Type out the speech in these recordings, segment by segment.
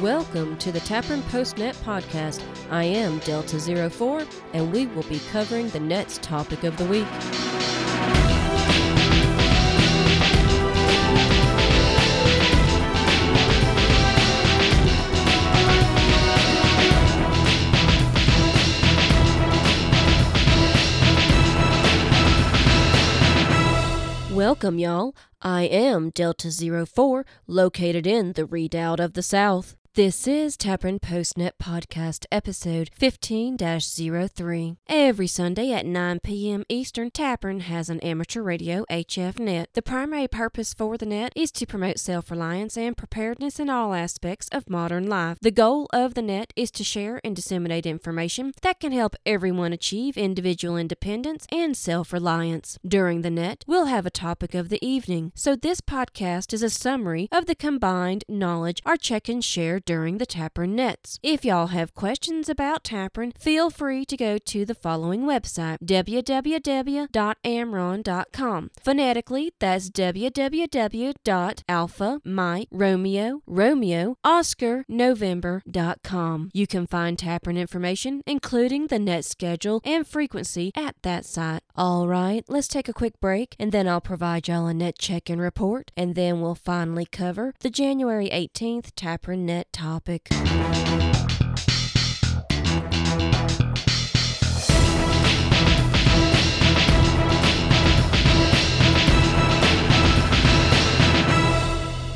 Welcome to the TAPRN Postnet podcast. I am Delta 04, and we will be covering the Nets topic of the week. Welcome, y'all. I am Delta 04, located in the Redoubt of the South. This is TAPRN Postnet Podcast, episode 15 03. Every Sunday at 9 p.m. Eastern, TAPRN has an amateur radio HF net. The primary purpose for the net is to promote self reliance and preparedness in all aspects of modern life. The goal of the net is to share and disseminate information that can help everyone achieve individual independence and self reliance. During the net, we'll have a topic of the evening, so this podcast is a summary of the combined knowledge our check and share during the TAPRN Nets. If y'all have questions about TAPRN, feel free to go to the following website www.amrron.com. Phonetically, that's www.alpha Mike Romeo Romeo Oscar November.com. You can find TAPRN information, including the net schedule and frequency, at that site. All right, let's take a quick break, and then I'll provide y'all a net check-in report, and then we'll finally cover the January 18th TAPRN Net topic.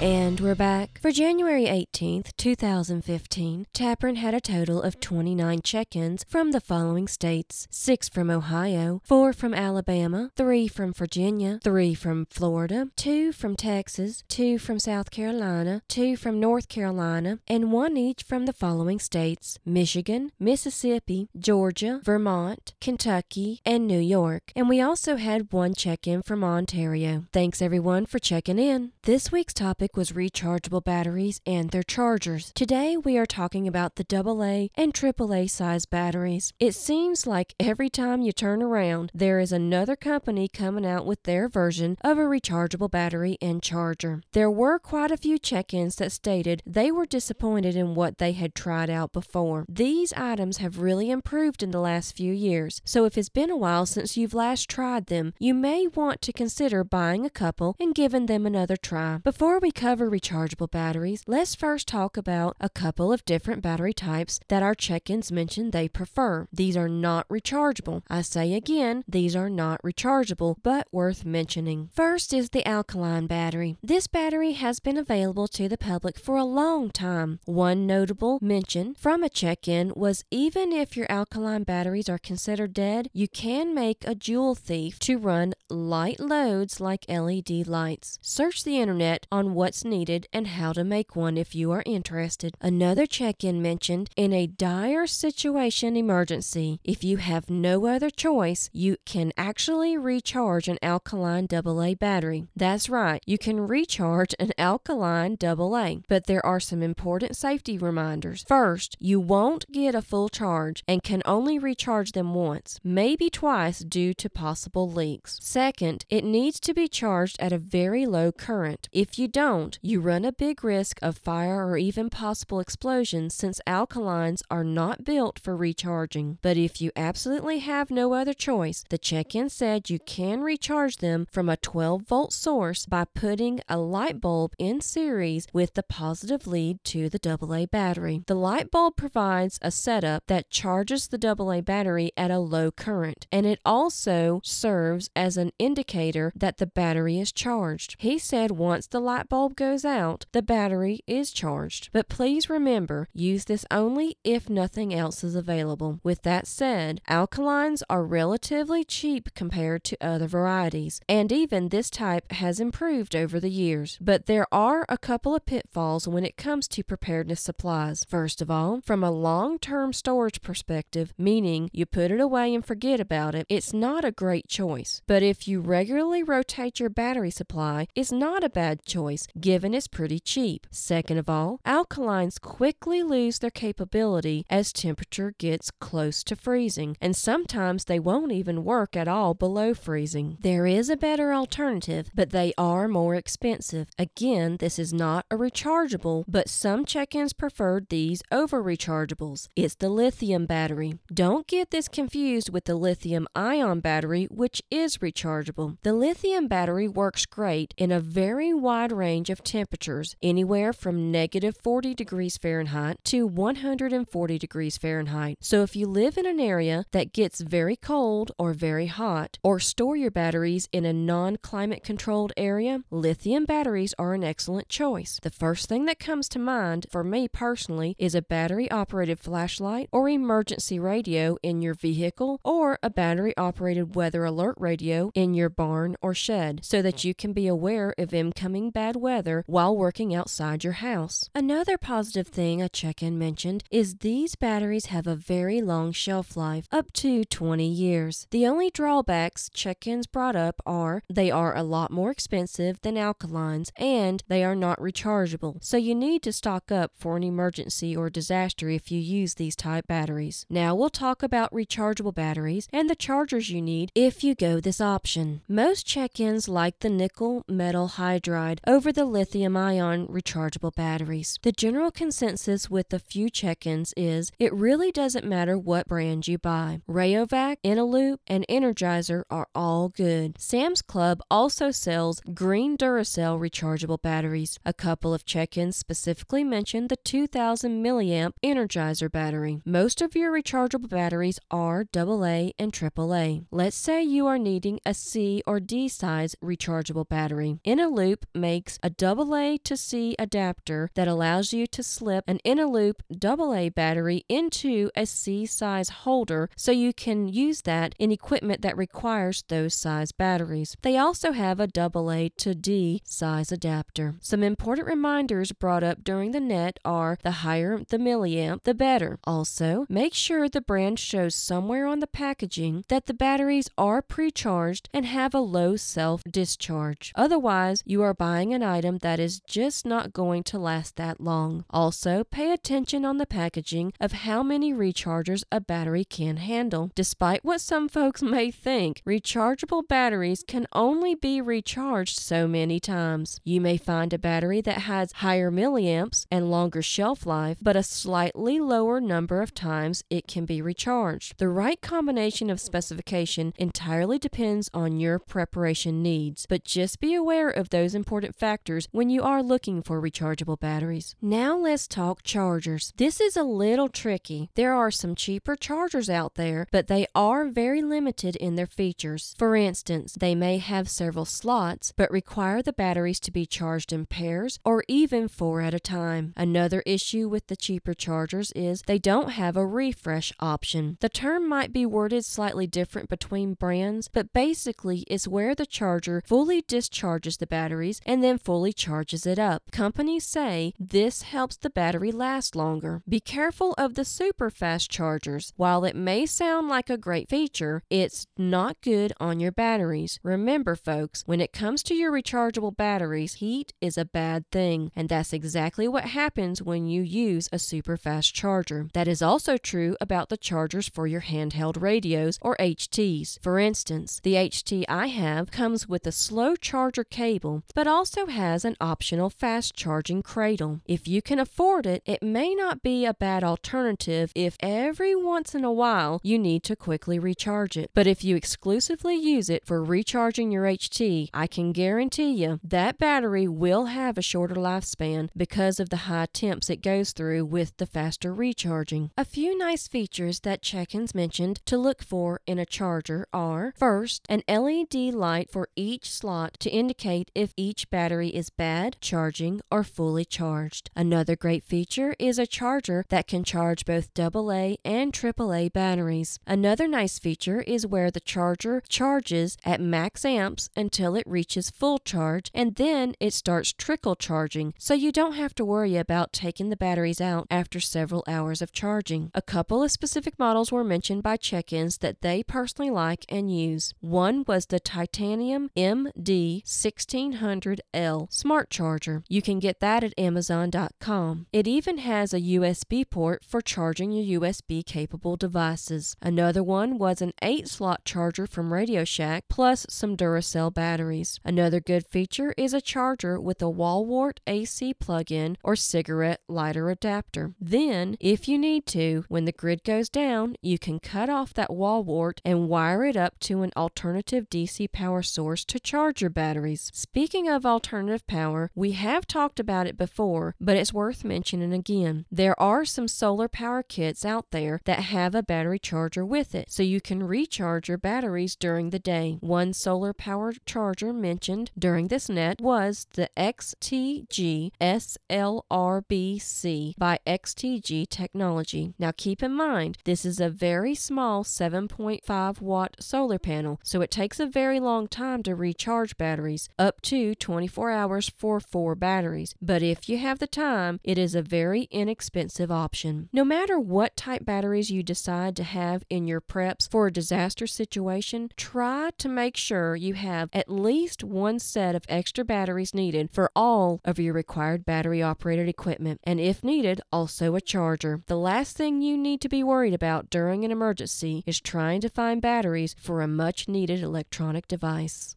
And we're back. For January 18th, 2015, Tapron had a total of 29 check ins from the following states 6 from Ohio, 4 from Alabama, 3 from Virginia, 3 from Florida, 2 from Texas, 2 from South Carolina, 2 from North Carolina, and 1 each from the following states Michigan, Mississippi, Georgia, Vermont, Kentucky, and New York. And we also had one check in from Ontario. Thanks everyone for checking in. This week's topic was rechargeable batteries and their chargers. Today we are talking about the AA and AAA size batteries. It seems like every time you turn around, there is another company coming out with their version of a rechargeable battery and charger. There were quite a few check ins that stated they were disappointed in what they had tried out before. These items have really improved in the last few years, so if it's been a while since you've last tried them, you may want to consider buying a couple and giving them another try. Before we cover rechargeable batteries, let's first talk about a couple of different battery types that our check ins mentioned they prefer. These are not rechargeable. I say again, these are not rechargeable, but worth mentioning. First is the alkaline battery. This battery has been available to the public for a long time. One notable mention from a check in was even if your alkaline batteries are considered dead, you can make a joule thief to run light loads like LED lights. Search the internet on what's needed and how to make one if you are interested. Another check in mentioned in a dire situation emergency, if you have no other choice, you can actually recharge an alkaline AA battery. That's right, you can recharge an alkaline AA, but there are some important safety reminders. First, you won't get a full charge and can only recharge them once, maybe twice due to possible leaks. Second, it needs to be charged at a very low current. If you don't, you run a big risk of fire or even possible explosions since alkalines are not built for recharging. But if you absolutely have no other choice, the check in said you can recharge them from a 12 volt source by putting a light bulb in series with the positive lead to the AA battery. The light bulb provides a setup that charges the AA battery at a low current, and it also serves as an indicator that the battery is charged. He said once the light bulb goes out, the battery is charged. But please remember, use this only if nothing else is available. With that said, alkalines are relatively cheap compared to other varieties, and even this type has improved over the years. But there are a couple of pitfalls when it comes to preparedness supplies. First of all, from a long term storage perspective, meaning you put it away and forget about it, it's not a great choice. But if you regularly rotate your battery supply, it's not a bad choice given it's pretty cheap. Second of all, alkalines quickly lose their capability as temperature gets close to freezing, and sometimes they won't even work at all below freezing. There is a better alternative, but they are more expensive. Again, this is not a rechargeable, but some check ins preferred these over rechargeables. It's the lithium battery. Don't get this confused with the lithium ion battery, which is rechargeable. The lithium battery works great in a very wide range of temperatures, anywhere from negative 40 degrees Fahrenheit to 140 degrees Fahrenheit. So if you live in an area that gets very cold or very hot, or store your batteries in a non climate controlled area, lithium batteries are an excellent choice. The first thing that comes to mind for me personally is a battery operated flashlight or emergency radio in your vehicle or a battery operated weather alert radio in your barn or shed so that you can be aware of incoming bad weather while working outside your house. Another positive thing a check in mentioned is these batteries have a very long shelf life, up to 20 years. The only drawbacks check ins brought up are they are a lot more expensive than alkalines and they are not rechargeable, so you need to stock up for an emergency or disaster if you use these type batteries. Now we'll talk about rechargeable batteries and the chargers you need if you go this option. Most check ins like the nickel metal hydride over the lithium ion rechargeable batteries. The general consensus with a few check ins is it really doesn't matter what brand you buy. Rayovac, Eneloop, and Energizer are all good. Sam's Club also sells green Duracell rechargeable batteries. A couple of check ins specifically mention the 2000 milliamp Energizer battery. Most of your rechargeable batteries are AA and AAA. Let's say you are needing a C or D size rechargeable battery. Eneloop makes a AA to C adapter that allows you to slip an Eneloop AA battery into a C size holder so you can use that in equipment that requires those size batteries. They also have a AA to D size adapter. Some important reminders brought up during the net are the higher the milliamp, the better. Also, make sure the brand shows somewhere on the packaging that the batteries are pre-charged and have a low self discharge. Otherwise, you are buying an item that is just not going to last that long. Also, pay attention on the packaging of how many rechargers a battery can handle. Despite what some folks may think, rechargeable batteries can only be recharged so many times. You may find a battery that has higher milliamps and longer shelf life, but a slightly lower number of times it can be recharged. The right combination of specification entirely depends on your preparation needs, but just be aware of those important factors when you are looking for rechargeable batteries. Now let's talk chargers. This is a little tricky. There are some cheaper chargers out there, but they are very limited in their features. For instance, they may have several slots, but require the batteries to be charged in pairs or even four at a time. Another issue with the cheaper chargers is they don't have a refresh option. The term might be worded slightly different between brands, but basically it's where the charger fully discharges the batteries and then fully charges it up. Companies say this helps the battery last longer. Be careful of the super fast chargers. While it may sound like a great feature, it's not good on your batteries. Remember, folks, when it comes to your rechargeable batteries, heat is a bad thing, and that's exactly what happens when you use a super fast charger. That is also true about the chargers for your handheld radios or HTs. For instance, the HT I have comes with a slow charger cable, but also has an optional fast charging cradle. If you can afford it, it may not be a bad alternative if every once in a while you need to quickly recharge it. But if you exclusively use it for recharging your HT, I can guarantee you that battery will have a shorter lifespan because of the high temps it goes through with the faster recharging. A few nice features that check-ins mentioned to look for in a charger are first, an LED light for each slot to indicate if each battery is bad, charging, or fully charged. Another great feature is a charger that can charge both AA and AAA batteries. Another nice feature is where the charger charges at max amps until it reaches full charge and then it starts trickle charging, so you don't have to worry about taking the batteries out after several hours of charging. A couple of specific models were mentioned by check ins that they personally like and use. One was the Titanium MD1600L Smart charger. You can get that at Amazon.com. It even has a USB port for charging your USB capable devices. Another one was an 8 slot charger from Radio Shack plus some Duracell batteries. Another good feature is a charger with a wall wart AC plug in or cigarette lighter adapter. Then, if you need to, when the grid goes down, you can cut off that wall wart and wire it up to an alternative DC power source to charge your batteries. Speaking of alternative power, we have talked about it before, but it's worth mentioning again. There are some solar power kits out there that have a battery charger with it, so you can recharge your batteries during the day. One solar power charger mentioned during this net was the XTG SLRBC by XTG Technology. Now keep in mind, this is a very small 7.5 watt solar panel, so it takes a very long time to recharge batteries, up to 24 hours for four batteries. But if you have the time, it is a very inexpensive option. No matter what type batteries you decide to have in your preps for a disaster situation, try to make sure you have at least one set of extra batteries needed for all of your required battery operated equipment, and if needed, also a charger. The last thing you need to be worried about during an emergency is trying to find batteries for a much needed electronic device.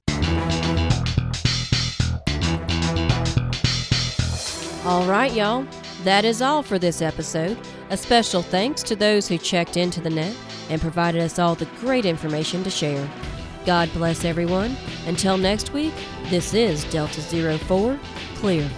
All right, y'all. That is all for this episode. A special thanks to those who checked into the net and provided us all the great information to share. God bless everyone. Until next week, this is Delta Zero Four Clear.